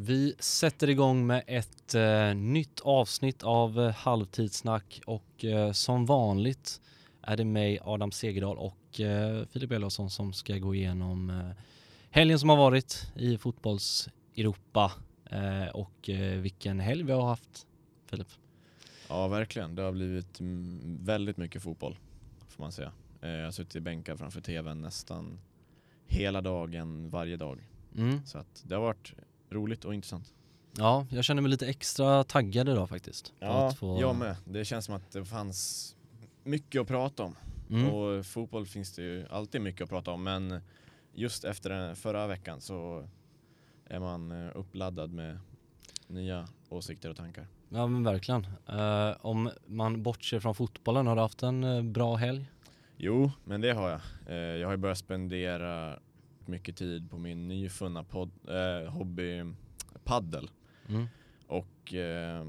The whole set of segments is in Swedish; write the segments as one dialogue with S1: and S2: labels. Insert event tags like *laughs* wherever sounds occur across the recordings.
S1: Vi sätter igång med ett eh, nytt avsnitt av eh, Halvtidssnack och eh, som vanligt är det mig Adam Segerdahl och eh, Filip Elofsson som ska gå igenom eh, helgen som har varit i fotbolls-Europa eh, och eh, vilken helg vi har haft Filip.
S2: Ja, verkligen. Det har blivit väldigt mycket fotboll, får man säga. Eh, Jag har suttit bänkad framför tvn nästan hela dagen, varje dag.
S1: Mm.
S2: Så att det har varit roligt och intressant.
S1: Ja, jag känner mig lite extra taggad idag faktiskt.
S2: Ja,
S1: få-
S2: jag med. Det känns som att det fanns mycket att prata om.
S1: Mm.
S2: Och fotboll finns det ju alltid mycket att prata om, men just efter den förra veckan så är man eh, uppladdad med nya åsikter och tankar.
S1: Ja men verkligen. Eh, om man bortser från fotbollen, har du haft en eh, bra helg?
S2: Jo, men det har jag. Eh, jag har ju börjat spendera mycket tid på min nyfunna pod, eh, hobby paddel
S1: Mm.
S2: och eh,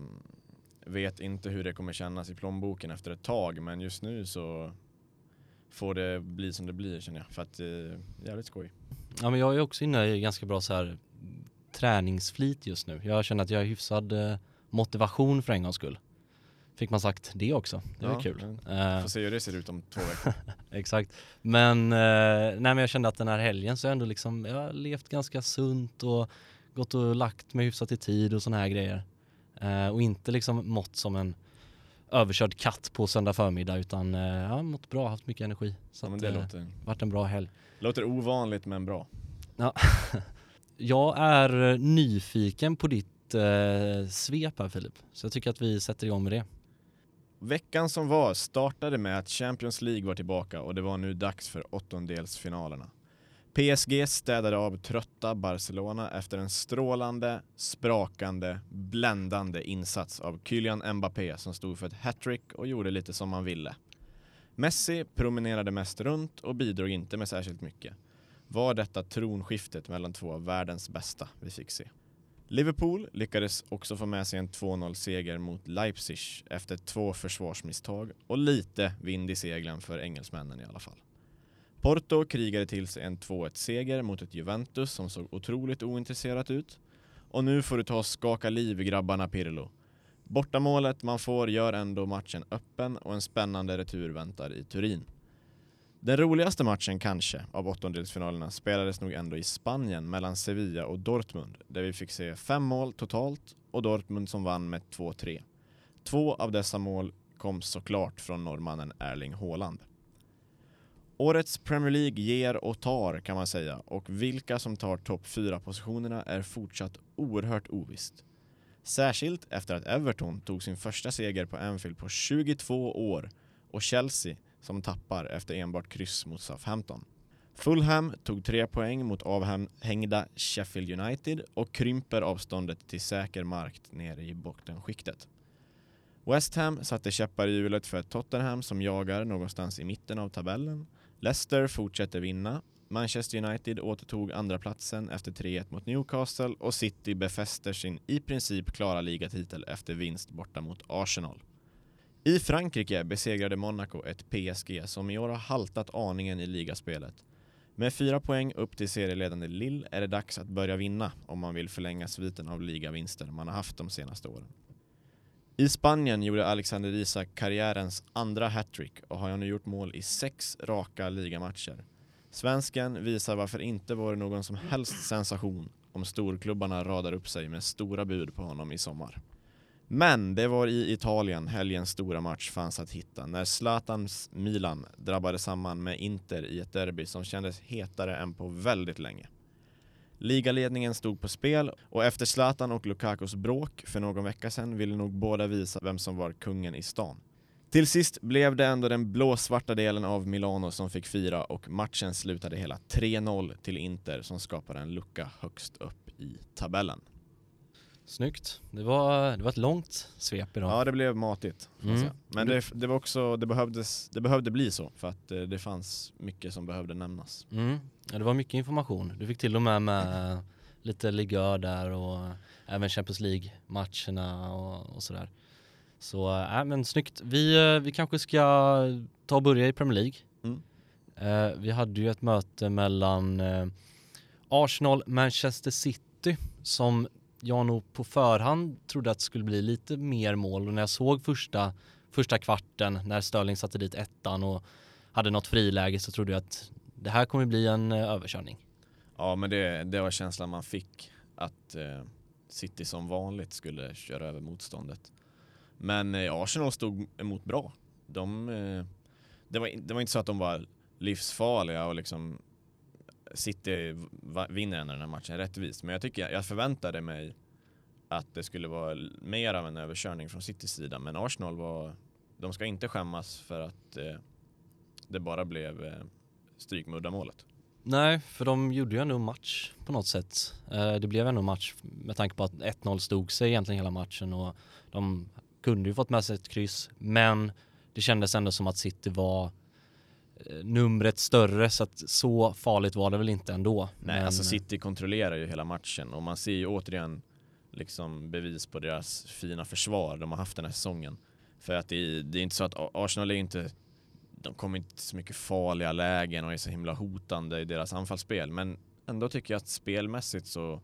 S2: vet inte hur det kommer kännas i plånboken efter ett tag men just nu så får det bli som det blir känner jag för att det är jävligt skoj.
S1: Ja men jag är också inne i ganska bra så här träningsflit just nu. Jag känner att jag har hyfsad eh, motivation för en gångs skull. Fick man sagt det också. Det var
S2: Ja,
S1: kul.
S2: men
S1: Eh,
S2: Får se hur det ser ut om två veckor. *laughs*
S1: exakt. Men, eh, nej, men jag kände att den här helgen så har jag ändå liksom, jag har levt ganska sunt och gått och lagt mig hyfsat i tid och såna här grejer. Eh, och inte liksom mått som en överkörd katt på söndag förmiddag utan eh, jag har mått bra, haft mycket energi. Så
S2: ja, men det
S1: eh,
S2: låter,
S1: varit en bra helg.
S2: låter ovanligt men bra. *laughs*
S1: Jag är nyfiken på ditt eh, svep här Filip, så jag tycker att vi sätter igång med det.
S2: Veckan som var startade med att Champions League var tillbaka och det var nu dags för åttondelsfinalerna. PSG städade av trötta Barcelona efter en strålande, sprakande, bländande insats av Kylian Mbappé som stod för ett hattrick och gjorde lite som han ville. Messi promenerade mest runt och bidrog inte med särskilt mycket. Var detta tronskiftet mellan två av världens bästa vi fick se? Liverpool lyckades också få med sig en 2-0-seger mot Leipzig efter två försvarsmisstag och lite vind i seglen för engelsmännen i alla fall. Porto krigade till sig en 2-1-seger mot ett Juventus som såg otroligt ointresserat ut. Och nu får du ta och skaka liv i grabbarna Pirlo. Bortamålet man får gör ändå matchen öppen och en spännande retur väntar i Turin. Den roligaste matchen kanske av åttondelsfinalerna spelades nog ändå i Spanien mellan Sevilla och Dortmund där vi fick se fem mål totalt och Dortmund som vann med 2-3. Två av dessa mål kom såklart från norrmannen Erling Haaland. Årets Premier League ger och tar kan man säga och vilka som tar topp 4-positionerna är fortsatt oerhört ovisst. Särskilt efter att Everton tog sin första seger på Anfield på 22 år och Chelsea som tappar efter enbart kryss mot Southampton. Fulham tog tre poäng mot avhängda Sheffield United och krymper avståndet till säker mark nere i bottenskiktet. West Ham satte käppar i hjulet för Tottenham som jagar någonstans i mitten av tabellen. Leicester fortsätter vinna. Manchester United återtog andra platsen efter 3-1 mot Newcastle och City befäster sin i princip klara ligatitel efter vinst borta mot Arsenal. I Frankrike besegrade Monaco ett PSG som i år har haltat aningen i ligaspelet. Med fyra poäng upp till serieledande Lille är det dags att börja vinna om man vill förlänga sviten av ligavinster man har haft de senaste åren. I Spanien gjorde Alexander Isak karriärens andra hattrick och har nu gjort mål i sex raka ligamatcher. Svensken visar varför inte vore någon som helst sensation om storklubbarna radar upp sig med stora bud på honom i sommar. Men det var i Italien helgens stora match fanns att hitta när Zlatans Milan drabbade samman med Inter i ett derby som kändes hetare än på väldigt länge. Ligaledningen stod på spel och efter Zlatan och Lukakos bråk för någon vecka sedan ville nog båda visa vem som var kungen i stan. Till sist blev det ändå den blåsvarta delen av Milano som fick fira och matchen slutade hela 3-0 till Inter som skapade en lucka högst upp i tabellen.
S1: Snyggt. Det var, det var ett långt svep idag.
S2: Ja, det blev matigt.
S1: Mm.
S2: Men det, det var också, det, behövdes, det behövde bli så för att eh, det fanns mycket som behövde nämnas.
S1: Mm. Ja, det var mycket information. Du fick till och med med *laughs* lite ligör där och även Champions League-matcherna och, och sådär. Så äh, men snyggt. Vi, eh, vi kanske ska ta och börja i Premier League.
S2: Mm.
S1: Eh, vi hade ju ett möte mellan eh, Arsenal Manchester City som jag nog på förhand trodde att det skulle bli lite mer mål och när jag såg första, första kvarten när Störling satte dit ettan och hade något friläge så trodde jag att det här kommer bli en eh, överkörning.
S2: Ja, men det, det var känslan man fick att eh, City som vanligt skulle köra över motståndet. Men eh, Arsenal stod emot bra. De, eh, det, var, det var inte så att de var livsfarliga och liksom City vinner ändå den här matchen rättvist. Men jag tycker jag förväntade mig att det skulle vara mer av en överkörning från Citys sida. Men Arsenal var, de ska inte skämmas för att eh, det bara blev eh, stryk med uddamålet.
S1: Nej, för de gjorde ju ändå match på något sätt. Eh, det blev ändå match med tanke på att 1-0 stod sig egentligen hela matchen och de kunde ju fått med sig ett kryss. Men det kändes ändå som att City var eh, numret större så att så farligt var det väl inte ändå.
S2: Nej, Men... alltså City kontrollerar ju hela matchen och man ser ju återigen liksom bevis på deras fina försvar de har haft den här säsongen. För att det är, det är inte så att Arsenal är inte de kommer inte så mycket farliga lägen och är så himla hotande i deras anfallsspel. Men ändå tycker jag att spelmässigt så,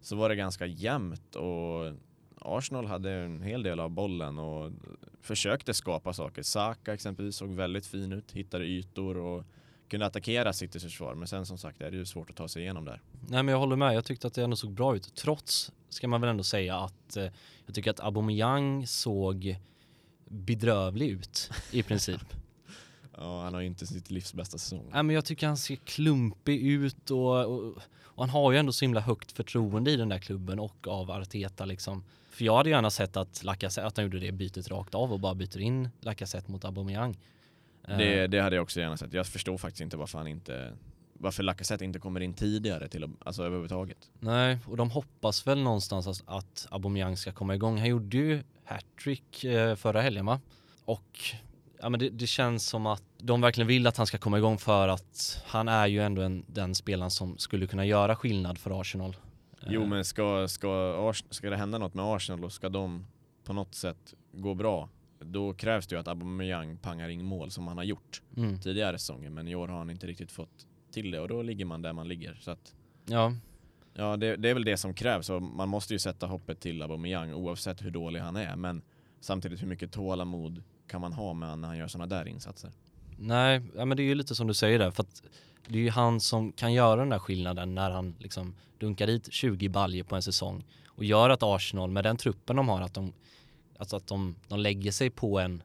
S2: så var det ganska jämnt och Arsenal hade en hel del av bollen och försökte skapa saker. Saka exempelvis såg väldigt fin ut, hittade ytor och kunde attackera Citys försvar. Men sen som sagt är det ju svårt att ta sig igenom där.
S1: Nej men jag håller med, jag tyckte att det ändå såg bra ut. Trots, ska man väl ändå säga, att eh, jag tycker att Aubameyang såg bedrövlig ut i princip. *laughs*
S2: Ja, han har ju inte sitt livs bästa säsong.
S1: Nej, men jag tycker han ser klumpig ut och, och, och, han har ju ändå så himla högt förtroende i den där klubben och av Arteta liksom. För jag hade gärna sett att Lacazette, att han gjorde det bytet rakt av och bara byter in Lacazette mot Aubameyang.
S2: Det, det hade jag också gärna sett. Jag förstår faktiskt inte varför han inte varför Lacazette inte kommer in tidigare till alltså överhuvudtaget.
S1: Nej, och de hoppas väl någonstans att, att Aubameyang ska komma igång. Han gjorde ju hattrick eh, förra helgen va? Och ja, men det, det, känns som att de verkligen vill att han ska komma igång för att han är ju ändå en, den spelaren som skulle kunna göra skillnad för Arsenal.
S2: Jo, eh. men ska, ska, ska det hända något med Arsenal och ska de på något sätt gå bra, då krävs det ju att Aubameyang pangar in mål som han har gjort mm. tidigare säsonger. Men i år har han inte riktigt fått till det och då ligger man där man ligger. Så att,
S1: ja,
S2: ja det, det är väl det som krävs och man måste ju sätta hoppet till Aubameyang oavsett hur dålig han är. Men samtidigt hur mycket tålamod kan man ha med när han gör sådana där insatser?
S1: Nej, ja, men det är ju lite som du säger där, för att det är ju han som kan göra den där skillnaden när han liksom dunkar dit 20 baljer på en säsong och gör att Arsenal med den truppen de har, att de, alltså att de, de lägger sig på en,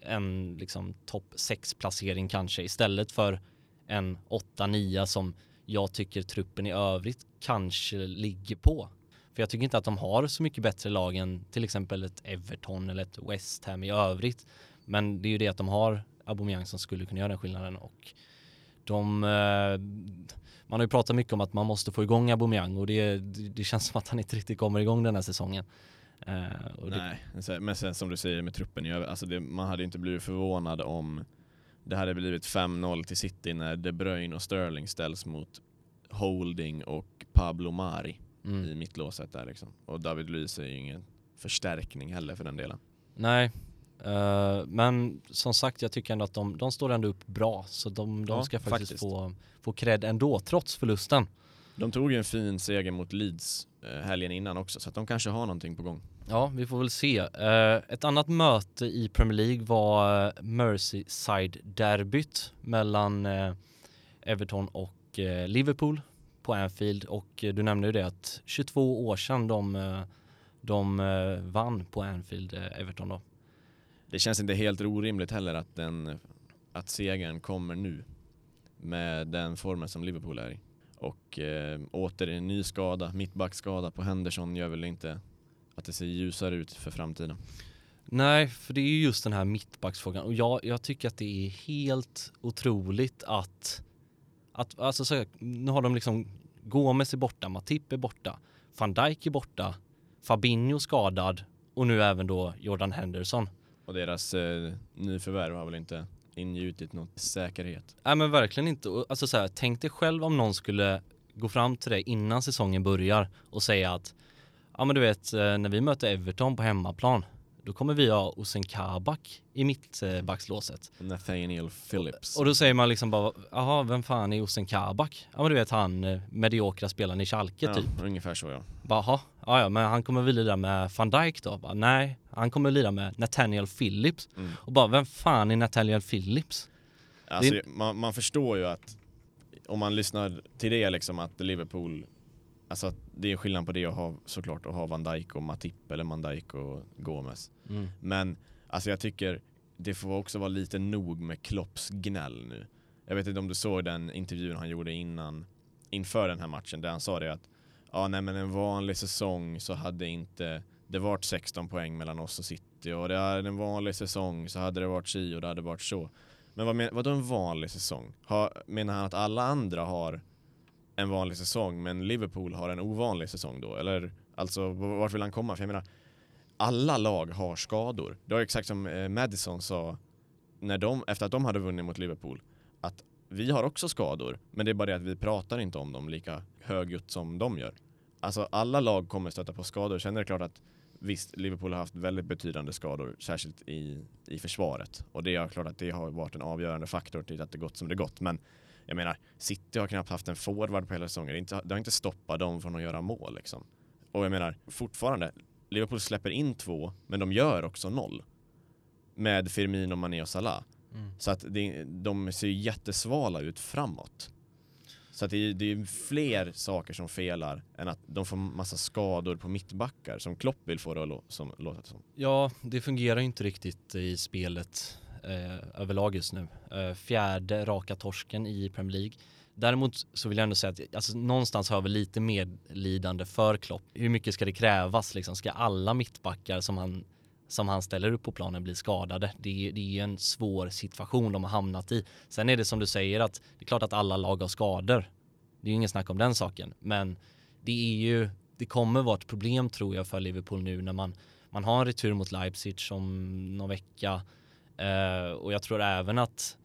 S1: en liksom topp 6 placering kanske istället för en 8-9 som jag tycker truppen i övrigt kanske ligger på. För jag tycker inte att de har så mycket bättre lag än till exempel ett Everton eller ett West Ham i övrigt. Men det är ju det att de har Aubameyang som skulle kunna göra den skillnaden och de eh, man har ju pratat mycket om att man måste få igång Aubameyang och det, det känns som att han inte riktigt kommer igång den här säsongen.
S2: Eh, Nej, det... men sen som du säger med truppen i övrigt, alltså det, man hade inte blivit förvånad om det hade blivit 5-0 till City när De Bruyne och Sterling ställs mot Holding och Pablo Mari mm. i mittlåset där liksom. Och David Luiz är ju ingen förstärkning heller för den delen.
S1: Nej, uh, men som sagt jag tycker ändå att de, de står ändå upp bra så de, de ja, ska faktiskt, faktiskt, få, få cred ändå trots förlusten.
S2: De tog ju en fin seger mot Leeds uh, helgen innan också så att de kanske har någonting på gång.
S1: Ja, vi får väl se. Uh, ett annat möte i Premier League var Merseyside-derbyt mellan Everton och Liverpool på Anfield och du nämnde ju det att 22 år sedan de, eh, de eh, vann på Anfield, eh, Everton då.
S2: Det känns inte helt orimligt heller att, den, att segern kommer nu med den formen som Liverpool är i. Och eh, åter en ny skada, mittbackskada på Henderson gör väl inte att det ser ljusare ut för framtiden.
S1: Nej, för det är ju just den här mittbacksfrågan och jag, jag tycker att det är helt otroligt att att, alltså så, nu har de liksom Gomes är borta, Matip är borta, van Dijk är borta, Fabinho skadad och nu även då Jordan Henderson.
S2: Och deras eh, nyförvärv har väl inte ingjutit något säkerhet?
S1: Nej men verkligen inte. Alltså så här, tänk dig själv om någon skulle gå fram till dig innan säsongen börjar och säga att ja men du vet eh, när vi möter Everton på hemmaplan då kommer vi ha Osen Kabak i mittbackslåset.
S2: Nathaniel Phillips.
S1: Och då säger man liksom bara, jaha, vem fan är Osen Kabak? Ja men du vet han eh, mediokra spelaren i Schalke
S2: ja,
S1: typ.
S2: Ungefär så ja.
S1: Jaha, ja, ja men han kommer väl lira med van Dijk då? Bara, Nej, han kommer lira med Nathaniel Phillips.
S2: Mm.
S1: Och bara, vem fan är Nathaniel Phillips?
S2: Alltså, man, man förstår ju att om man lyssnar till det liksom att Liverpool Alltså det är skillnad på det att ha såklart att ha Van Dijk och Matip eller Van Dijk och Gomes.
S1: Mm.
S2: Men alltså jag tycker det får också vara lite nog med Klopps gnäll nu. Jag vet inte om du såg den intervjun han gjorde innan inför den här matchen där han sa det att ja nej men en vanlig säsong så hade inte det varit 16 poäng mellan oss och City och det är en vanlig säsong så hade det varit si och det hade varit så. Men vad, men, vad då en vanlig säsong? Har, menar han att alla andra har en vanlig säsong men Liverpool har en ovanlig säsong då? Eller alltså vart vill han komma? För jag menar, alla lag har skador. Det var exakt som eh, Madison sa när de, efter att de hade vunnit mot Liverpool att vi har också skador men det är bara det att vi pratar inte om dem lika högljutt som de gör. Alltså alla lag kommer stöta på skador. Sen är det klart att visst, Liverpool har haft väldigt betydande skador, särskilt i, i försvaret. Och det är klart att det har varit en avgörande faktor till att det gått som det gått. Men jag menar, City har knappt haft en forward på hela säsongen. Det, inte, det har inte stoppat dem från att göra mål liksom. Och jag menar, fortfarande, Liverpool släpper in två, men de gör också noll. Med Firmino, Mané och Salah.
S1: Mm.
S2: Så att det, de ser ju jättesvala ut framåt. Så att det, är, det är fler saker som felar än att de får massa skador på mittbackar som Klopp vill få det att låta som.
S1: Ja, det fungerar ju inte riktigt i spelet eh, överlag just nu. Eh, fjärde raka torsken i Premier League. Däremot så vill jag ändå säga att alltså, någonstans har vi lite medlidande för Klopp. Hur mycket ska det krävas liksom? Ska alla mittbackar som han, som han ställer upp på planen bli skadade? Det, är- det är en svår situation de har hamnat i. Sen är det som du säger att det är klart att alla lag har skador. Det är ju ingen snack om den saken. Men det är ju, det kommer vara ett problem tror jag för Liverpool nu när man, man har en retur mot Leipzig om någon vecka. Eh, och jag tror även att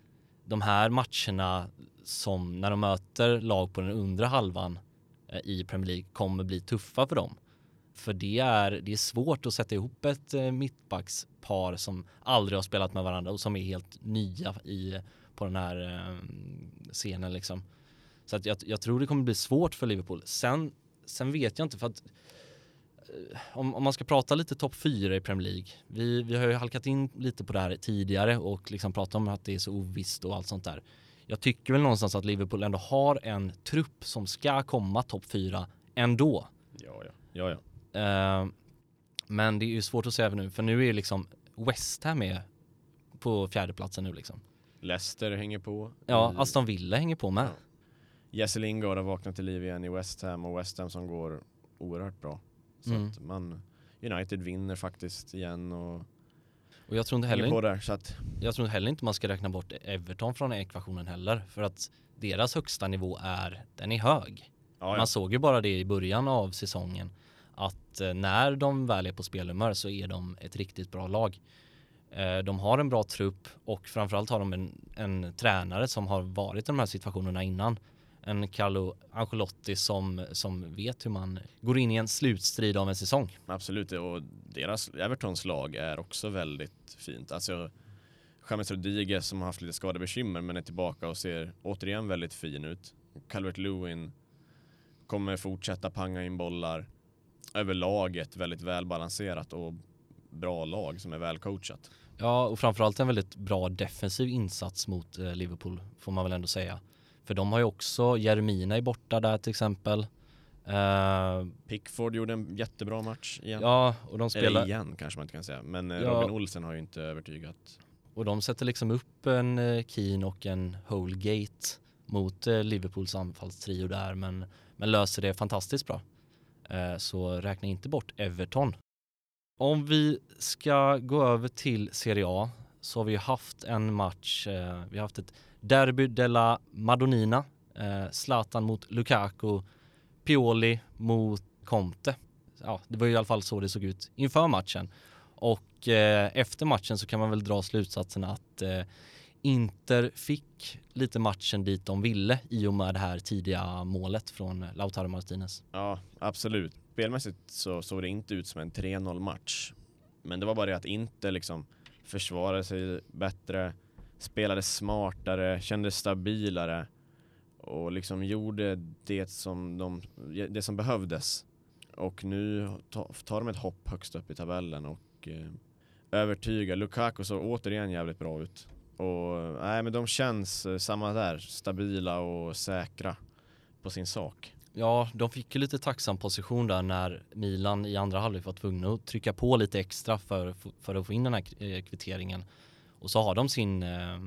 S1: de här matcherna som när de möter lag på den undre halvan eh, i Premier League kommer bli tuffa för dem. För det är, det är svårt att sätta ihop ett eh, mittbackspar som aldrig har spelat med varandra och som är helt nya i, på den här eh, scenen liksom. Så att jag, jag tror det kommer bli svårt för Liverpool. Sen, sen vet jag inte för att eh, om, om man ska prata lite topp fyra i Premier League. Vi, vi har ju halkat in lite på det här tidigare och liksom pratat om att det är så ovisst och allt sånt där. Jag tycker väl någonstans att Liverpool ändå har en trupp som ska komma topp fyra ändå.
S2: Ja, ja. ja, ja.
S1: Eh, men det är ju svårt att säga nu för nu är ju liksom West Ham med på fjärdeplatsen nu liksom.
S2: Leicester hänger på.
S1: Ja, Aston Villa hänger på med.
S2: Ja. Jesse Lingard har vaknat till liv igen i West Ham och West Ham som går oerhört bra. Så
S1: Mm.
S2: att man, United vinner faktiskt igen och
S1: Och jag tror inte heller
S2: där. Så att,
S1: Jag tror heller inte man ska räkna bort Everton från ekvationen heller. För att deras högsta nivå är, den är hög.
S2: ja, ja.
S1: Man såg ju bara det i början av säsongen. Att eh, när de väl är på spelhumör så är de ett riktigt bra lag. Eh, de har en bra trupp och framförallt har de en, en tränare som har varit i de här situationerna innan. En Carlo Ancelotti som, som vet hur man går in i en slutstrid av en säsong.
S2: Absolut, och deras Evertons lag är också väldigt fint. Alltså James Rodriguez som har haft lite skadebekymmer men är tillbaka och ser återigen väldigt fin ut. Calvert Lewin kommer fortsätta panga in bollar. Överlag ett väldigt välbalanserat och bra lag som är välcoachat.
S1: Ja, och framförallt en väldigt bra defensiv insats mot eh, Liverpool får man väl ändå säga. För de har ju också, Jeremina är borta där till exempel. Eh,
S2: Pickford gjorde en jättebra match igen.
S1: ja, och de
S2: Eller
S1: spelar,
S2: igen kanske man inte kan säga. Men eh,
S1: Ja.
S2: Robin Olsen har ju inte övertygat.
S1: och de sätter liksom upp en eh, Keane och en Holgate mot Liverpools anfallstrio där men, men löser det fantastiskt bra. Eh, så räkna inte bort Everton. Om vi ska gå över till Serie A så har vi haft en match, eh, vi har haft ett Derby della Madonina, eh, Zlatan mot Lukaku, Pioli mot Conte. Ja, det var ju i alla fall så det såg ut inför matchen. Och eh, efter matchen så kan man väl dra slutsatsen att eh, Inter fick lite matchen dit de ville i och med det här tidiga målet från Lautaro Martinez.
S2: Ja, absolut. Spelmässigt så såg det inte ut som en 3-0 match. Men det var bara det att Inter liksom Försvarade sig bättre, spelade smartare, kändes stabilare och liksom gjorde det som, de, det som behövdes. Och nu tar de ett hopp högst upp i tabellen och eh, övertygar. Lukaku såg återigen jävligt bra ut. Och nej men de känns eh, samma där, stabila och säkra på sin sak.
S1: Ja, de fick ju lite tacksam position där när Milan i andra halvlek var tvungna att trycka på lite extra för, för att få in den här eh, kvitteringen. Och så har de sin eh,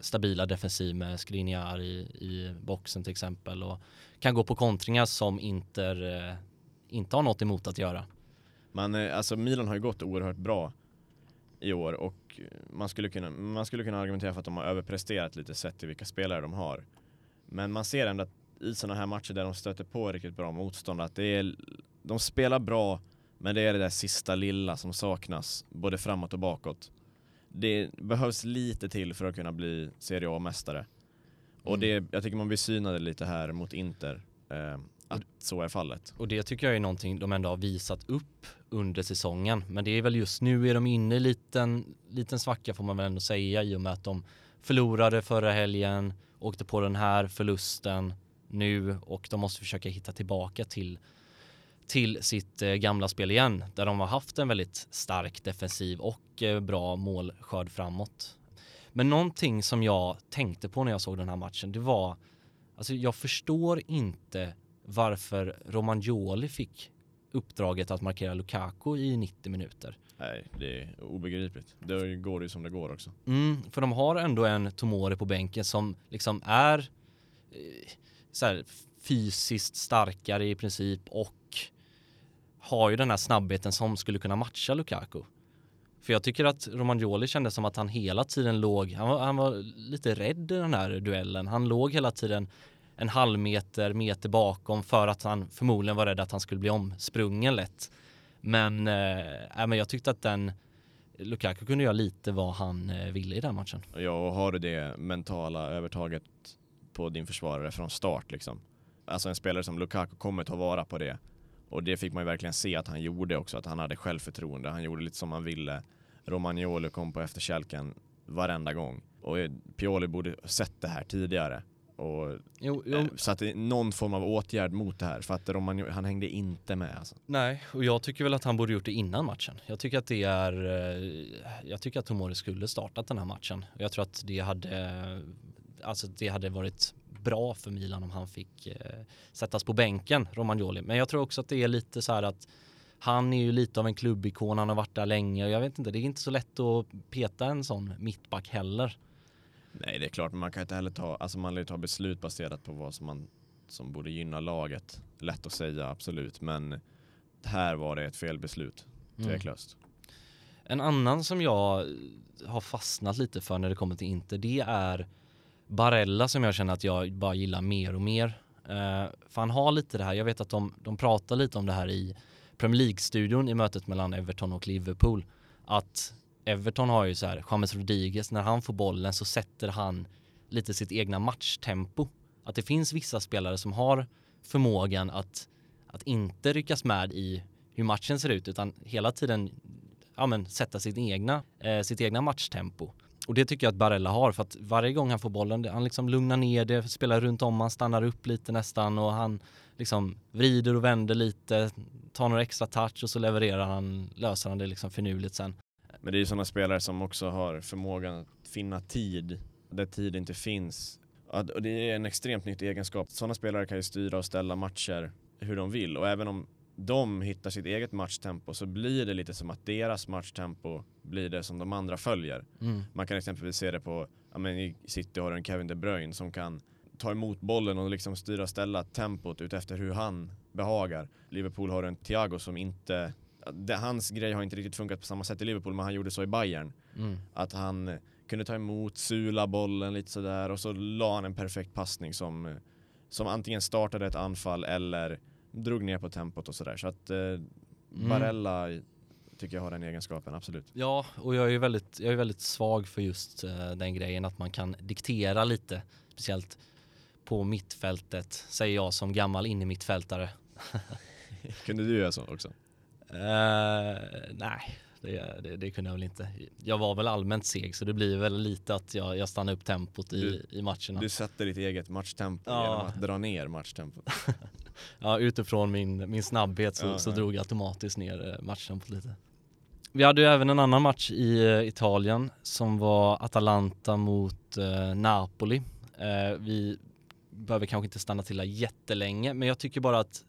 S1: stabila defensiv med Skriniar i, i boxen till exempel och kan gå på kontringar som Inter eh, inte har något emot att göra.
S2: Man, eh, alltså Milan har ju gått oerhört bra i år och man skulle, kunna, man skulle kunna argumentera för att de har överpresterat lite sett till vilka spelare de har. Men man ser ändå att i sådana här matcher där de stöter på riktigt bra motstånd att det är, de spelar bra men det är det där sista lilla som saknas både framåt och bakåt. Det behövs lite till för att kunna bli Serie A-mästare. Och mm. det, jag tycker man blir synade lite här mot Inter. Eh, att så är fallet.
S1: Och det tycker jag är någonting de ändå har visat upp under säsongen. Men det är väl just nu är de inne i en liten, liten svacka får man väl ändå säga i och med att de förlorade förra helgen, åkte på den här förlusten nu och de måste försöka hitta tillbaka till till sitt eh, gamla spel igen där de har haft en väldigt stark defensiv och eh, bra målskörd framåt. Men någonting som jag tänkte på när jag såg den här matchen, det var alltså jag förstår inte varför Romagnoli fick uppdraget att markera Lukaku i 90 minuter.
S2: Nej, det är obegripligt. Det går ju som det går också.
S1: Mm, för de har ändå en Tomori på bänken som liksom är eh, så här, fysiskt starkare i princip och har ju den här snabbheten som skulle kunna matcha Lukaku. För jag tycker att Romagnoli kände som att han hela tiden låg, han var, han var lite rädd i den här duellen. Han låg hela tiden en halv meter, meter bakom för att han förmodligen var rädd att han skulle bli omsprungen lätt. Men, äh, men jag tyckte att den Lukaku kunde göra lite vad han eh, ville i den matchen.
S2: Ja, och har du det mentala övertaget på din försvarare från start liksom. Alltså en spelare som Lukaku kommer ta vara på det. Och det fick man ju verkligen se att han gjorde också, att han hade självförtroende. Han gjorde lite som han ville. Romagnoli kom på efterkälken varenda gång. Och Pioli borde sett det här tidigare. Och, jo, jo. Eh, så att det är någon form av åtgärd mot det här. För att Romagnoli, han hängde inte med. Alltså.
S1: Nej, och jag tycker väl att han borde gjort det innan matchen. Jag tycker att det är... Eh, jag tycker att Tomori skulle startat den här matchen. Jag tror att det hade... Alltså det hade varit bra för Milan om han fick eh, sättas på bänken, Romagnoli. Men jag tror också att det är lite så här att han är ju lite av en klubbikon, han har varit där länge och jag vet inte, det är inte så lätt att peta en sån mittback heller.
S2: Nej, det är klart, men man kan inte heller ta, alltså man vill ta beslut baserat på vad som man som borde gynna laget. Lätt att säga, absolut, men här var det ett felbeslut, mm. tveklöst. Mm.
S1: En annan som jag har fastnat lite för när det kommer till Inter, det är Barella som jag känner att jag bara gillar mer och mer. Uh, för han har lite det här, jag vet att de, de pratar lite om det här i Premier League-studion i mötet mellan Everton och Liverpool. Att Everton har ju så här, James Rodriguez, när han får bollen så sätter han lite sitt egna matchtempo. Att det finns vissa spelare som har förmågan att, att inte ryckas med i hur matchen ser ut utan hela tiden ja, men, sätta sitt egna, eh, sitt egna matchtempo. Och det tycker jag att Barella har för att varje gång han får bollen, han liksom lugnar ner det, spelar runt om, han stannar upp lite nästan och han liksom vrider och vänder lite, tar några extra touch och så levererar han, löser han det liksom finurligt sen.
S2: Men det är ju sådana spelare som också har förmågan att finna tid där tid inte finns. Och det är en extremt nytt egenskap. Sådana spelare kan ju styra och ställa matcher hur de vill och även om de hittar sitt eget matchtempo så blir det lite som att deras matchtempo blir det som de andra följer. Mm. Man kan exempelvis se det på, ja men i City har en Kevin De Bruyne som kan ta emot bollen och liksom styra och ställa tempot utefter hur han behagar. Liverpool har en Thiago som inte, det, hans grej har inte riktigt funkat på samma sätt i Liverpool men han gjorde så i Bayern. Mm. Att han kunde ta emot, sula bollen lite sådär och så la han en perfekt passning som, som antingen startade ett anfall eller drog ner på tempot och sådär. Så att eh, mm. Barella mm. tycker jag har den egenskapen, absolut.
S1: Ja, och jag är väldigt, jag är väldigt svag för just eh, den grejen att man kan diktera lite, speciellt på mittfältet, säger jag som gammal innermittfältare. *laughs*
S2: Kunde du göra så också?
S1: Uh, nej, det, det, det, kunde jag väl inte. Jag var väl allmänt seg så det blir väl lite att jag, jag stannar upp tempot i,
S2: Du-
S1: i matcherna.
S2: Du sätter ditt eget matchtempo
S1: Ja.
S2: genom att dra ner matchtempot. *laughs*
S1: Ja, utifrån min, min snabbhet så,
S2: Ja,
S1: så
S2: ja.
S1: drog jag automatiskt ner eh, matchtempot lite. Vi hade ju även en annan match i eh, Italien som var Atalanta mot eh, Napoli. Eh, vi behöver kanske inte stanna till här jättelänge, men jag tycker bara att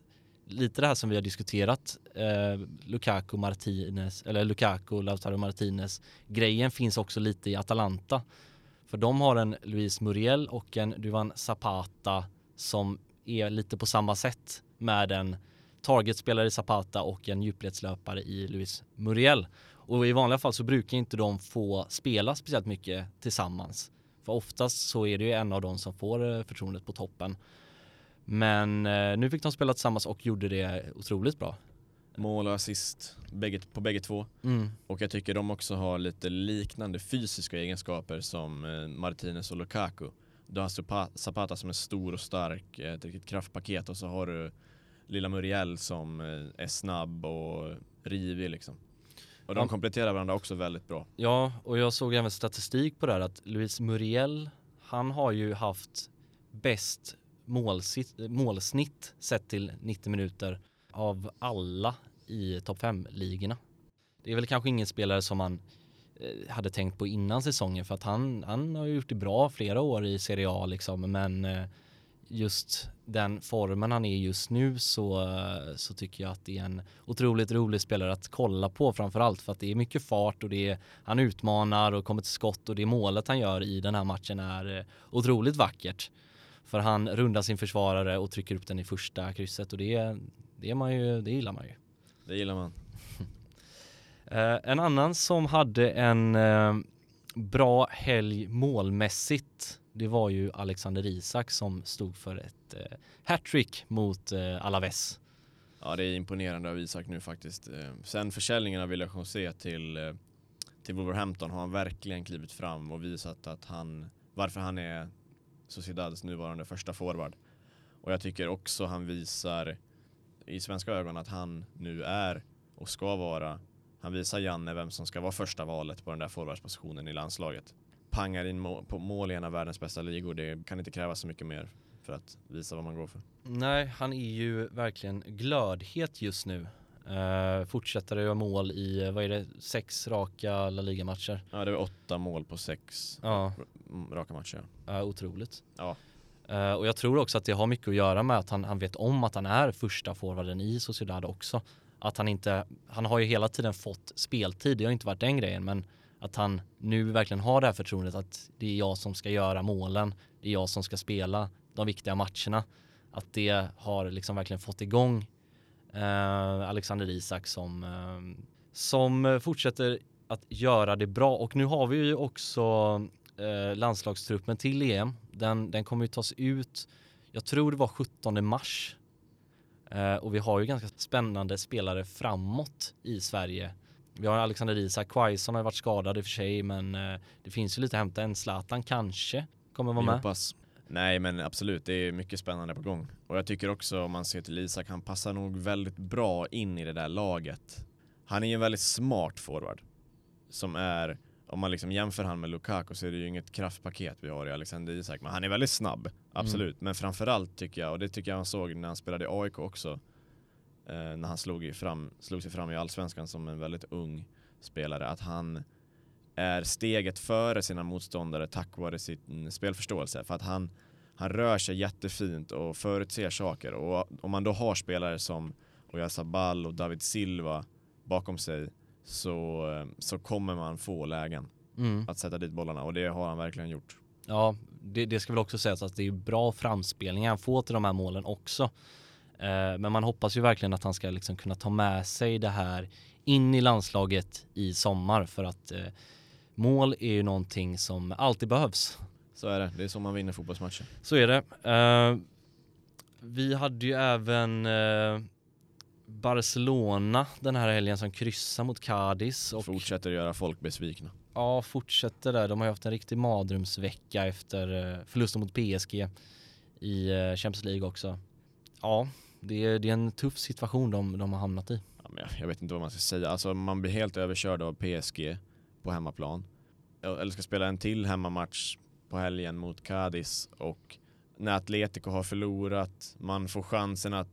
S1: lite det här som vi har diskuterat, eh, Lukaku Martinez, eller Lukaku Lautaro Martinez grejen finns också lite i Atalanta. För de har en Luis Muriel och en Duvan Zapata som är lite på samma sätt med en targetspelare i Zapata och en djupledslöpare i Luis Muriel. Och i vanliga fall så brukar inte de få spela speciellt mycket tillsammans. För oftast så är det ju en av dem som får eh, förtroendet på toppen. Men eh, nu fick de spela tillsammans och gjorde det otroligt bra.
S2: Mål och assist på bägge två.
S1: Mm.
S2: Och jag tycker de också har lite liknande fysiska egenskaper som eh, Martinez och Lukaku. Du har Zapa- Zapata som är stor och stark, eh, ett riktigt kraftpaket och så har du lilla Muriel som är snabb och rivig liksom. Och de kompletterar varandra också väldigt bra.
S1: Ja, och jag såg även statistik på det här att Luis Muriel, han har ju haft bäst målsitt, målsnitt sett till 90 minuter av alla i topp 5-ligorna. Det är väl kanske ingen spelare som man eh, hade tänkt på innan säsongen för att han, han har gjort det bra flera år i Serie A liksom men eh, just den formen han är just nu så, eh, så tycker jag att det är en otroligt rolig spelare att kolla på framförallt för att det är mycket fart och det är, han utmanar och kommer till skott och det målet han gör i den här matchen är otroligt vackert. För han rundar sin försvarare och trycker upp den i första krysset och det, det, är man ju, det gillar man ju.
S2: Det gillar man. *laughs*
S1: Eh, en annan som hade en eh, bra helg målmässigt det var ju Alexander Isak som stod för ett eh, hattrick mot eh, Alaves.
S2: Ja det är imponerande av Isak nu faktiskt. Eh, Sen försäljningen av Villa José till, eh, till Wolverhampton har han verkligen klivit fram och visat att han, varför han är Sociedads nuvarande första forward. Och jag tycker också han visar i svenska ögon att han nu är och ska vara, han visar Janne vem som ska vara första valet på den där forwardspositionen i landslaget. Pangar in må- på mål i en av världens bästa ligor, det kan inte krävas så mycket mer för att visa vad man går för.
S1: Nej, han är ju verkligen glödhet just nu. Uh, fortsätter att göra mål i, vad är det, sex raka La Liga-matcher.
S2: Ja, det var åtta mål på sex
S1: Ja,
S2: raka matcher.
S1: uh, otroligt.
S2: Ja.
S1: Eh, och jag tror också att det har mycket att göra med att han, han vet om att han är första forwarden i Sociedad också. Att han inte, han har ju hela tiden fått speltid, det har inte varit den grejen, men att han nu verkligen har det här förtroendet att det är jag som ska göra målen, det är jag som ska spela de viktiga matcherna. Att det har liksom verkligen fått igång eh, Alexander Isak som, eh, som fortsätter att göra det bra. Och nu har vi ju också eh, landslagstruppen till EM. Den, den kommer ju tas ut, jag tror det var 17 mars. Eh, och vi har ju ganska spännande spelare framåt i Sverige. Vi har Alexander Isak, Quaison har varit skadad i och för sig men eh, det finns ju lite att hämta. En Zlatan kanske kommer vara
S2: Vi
S1: med.
S2: hoppas. Nej men absolut, det är mycket spännande på gång. Och jag tycker också om man ser till Isak, han passar nog väldigt bra in i det där laget. Han är ju en väldigt smart forward. Som är, om man liksom jämför han med Lukaku så är det ju inget kraftpaket vi har i Alexander Isak. Men han är väldigt snabb, absolut. Men framförallt tycker jag, och det tycker jag han såg när han spelade i AIK också. Eh, när han slog, fram, slog sig fram i Allsvenskan som en väldigt ung spelare. Att han är steget före sina motståndare tack vare sin spelförståelse. För att han, han rör sig jättefint och förutser saker. Och om man då har spelare som Oyarzabal och David Silva bakom sig så, så kommer man få lägen
S1: Mm.
S2: att sätta dit bollarna och det har han verkligen gjort.
S1: Ja, det, det ska väl också sägas att det är bra framspelningar han får till de här målen också. Eh, men man hoppas ju verkligen att han ska liksom kunna ta med sig det här in i landslaget i sommar för att eh, mål är ju någonting som alltid behövs.
S2: Så är det, det är så man vinner fotbollsmatcher.
S1: Så är det. Eh, vi hade ju även eh, Barcelona den här helgen som kryssar mot Cadiz och
S2: Fortsätter göra folk besvikna.
S1: Ja, fortsätter där. De har ju haft en riktig mardrömsvecka efter eh, förlusten mot PSG i eh, Champions League också. Ja, det är, det är en tuff situation de, de har hamnat i.
S2: Ja, men jag- jag vet inte vad man ska säga, alltså man blir helt överkörd av PSG på hemmaplan. Eller ska spela en till hemmamatch på helgen mot Cadiz och när Atletico har förlorat, man får chansen att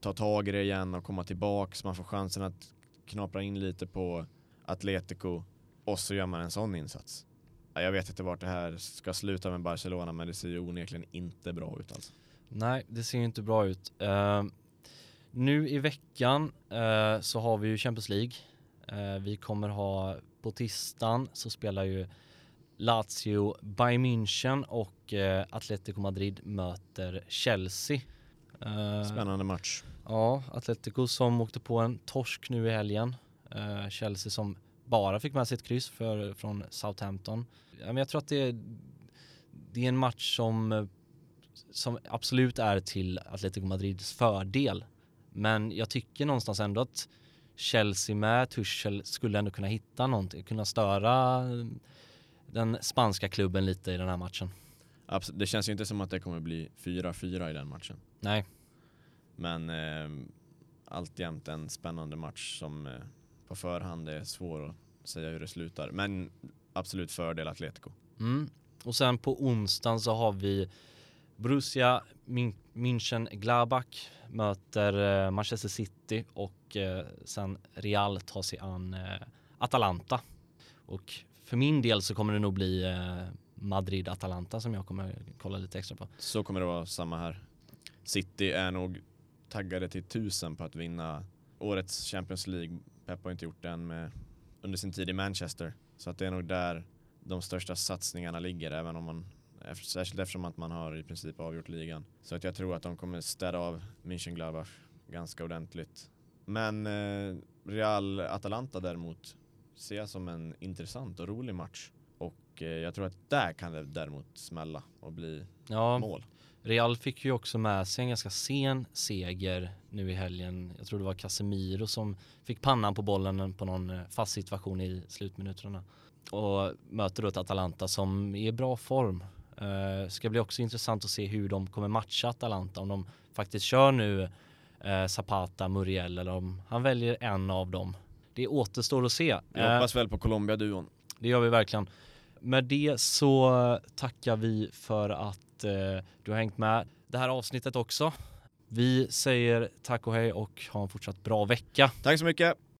S2: ta tag i det igen och komma tillbaks, man får chansen att knapra in lite på Atletico och så gör man en sån insats. Jag vet inte vart det här ska sluta med Barcelona men det ser ju onekligen inte bra ut alltså.
S1: Nej, det ser ju inte bra ut. Uh, nu i veckan uh, så har vi ju Champions League. Uh, vi kommer ha på tisdagen så spelar ju Lazio, Bayern München och eh, Atletico Madrid möter Chelsea. Eh,
S2: Spännande match.
S1: Ja, Atletico som åkte på en torsk nu i helgen. Eh, Chelsea som bara fick med sig ett kryss för, från Southampton. Men jag tror att det är, det är en match som, som absolut är till Atletico Madrids fördel. Men jag tycker någonstans ändå att Chelsea med Tuchel skulle ändå kunna hitta någonting, kunna störa den spanska klubben lite i den här matchen.
S2: Det känns ju inte som att det kommer bli 4-4 i den matchen.
S1: Nej,
S2: Men eh, alltjämt en spännande match som eh, på förhand är svår att säga hur det slutar. Men absolut fördel Atletico.
S1: Mm. Och sen på onsdagen så har vi Borussia Min- München-Gladbach möter eh, Manchester City och eh, sen Real tar sig an eh, Atalanta. Och för min del så kommer det nog bli eh, Madrid-Atalanta som jag kommer kolla lite extra på.
S2: Så kommer det vara samma här. City är nog taggade till tusen på att vinna årets Champions League. Pep har inte gjort det än med, under sin tid i Manchester. Så att det är nog där de största satsningarna ligger, även om man Särskilt eftersom att man har i princip avgjort ligan. Så att jag tror att de kommer städa av Mönchengladbach ganska ordentligt. Men eh, Real Atalanta däremot ser jag som en intressant och rolig match. Och eh, jag tror att där kan det däremot smälla och bli
S1: Ja,
S2: mål.
S1: Real fick ju också med sig en ganska sen seger nu i helgen. Jag tror det var Casemiro som fick pannan på bollen på någon eh, fast situation i slutminuterna. Och möter då ett Atalanta som är i bra form. Eh, ska bli också intressant att se hur de kommer matcha Atalanta. Om de faktiskt kör nu eh, Zapata, Muriel eller om han väljer en av dem. Det återstår att se.
S2: Vi hoppas väl på Colombia-duon.
S1: det gör vi verkligen. Med det så tackar vi för att eh, du har hängt med det här avsnittet också. Vi säger tack och hej och ha en fortsatt bra vecka.
S2: Tack så mycket!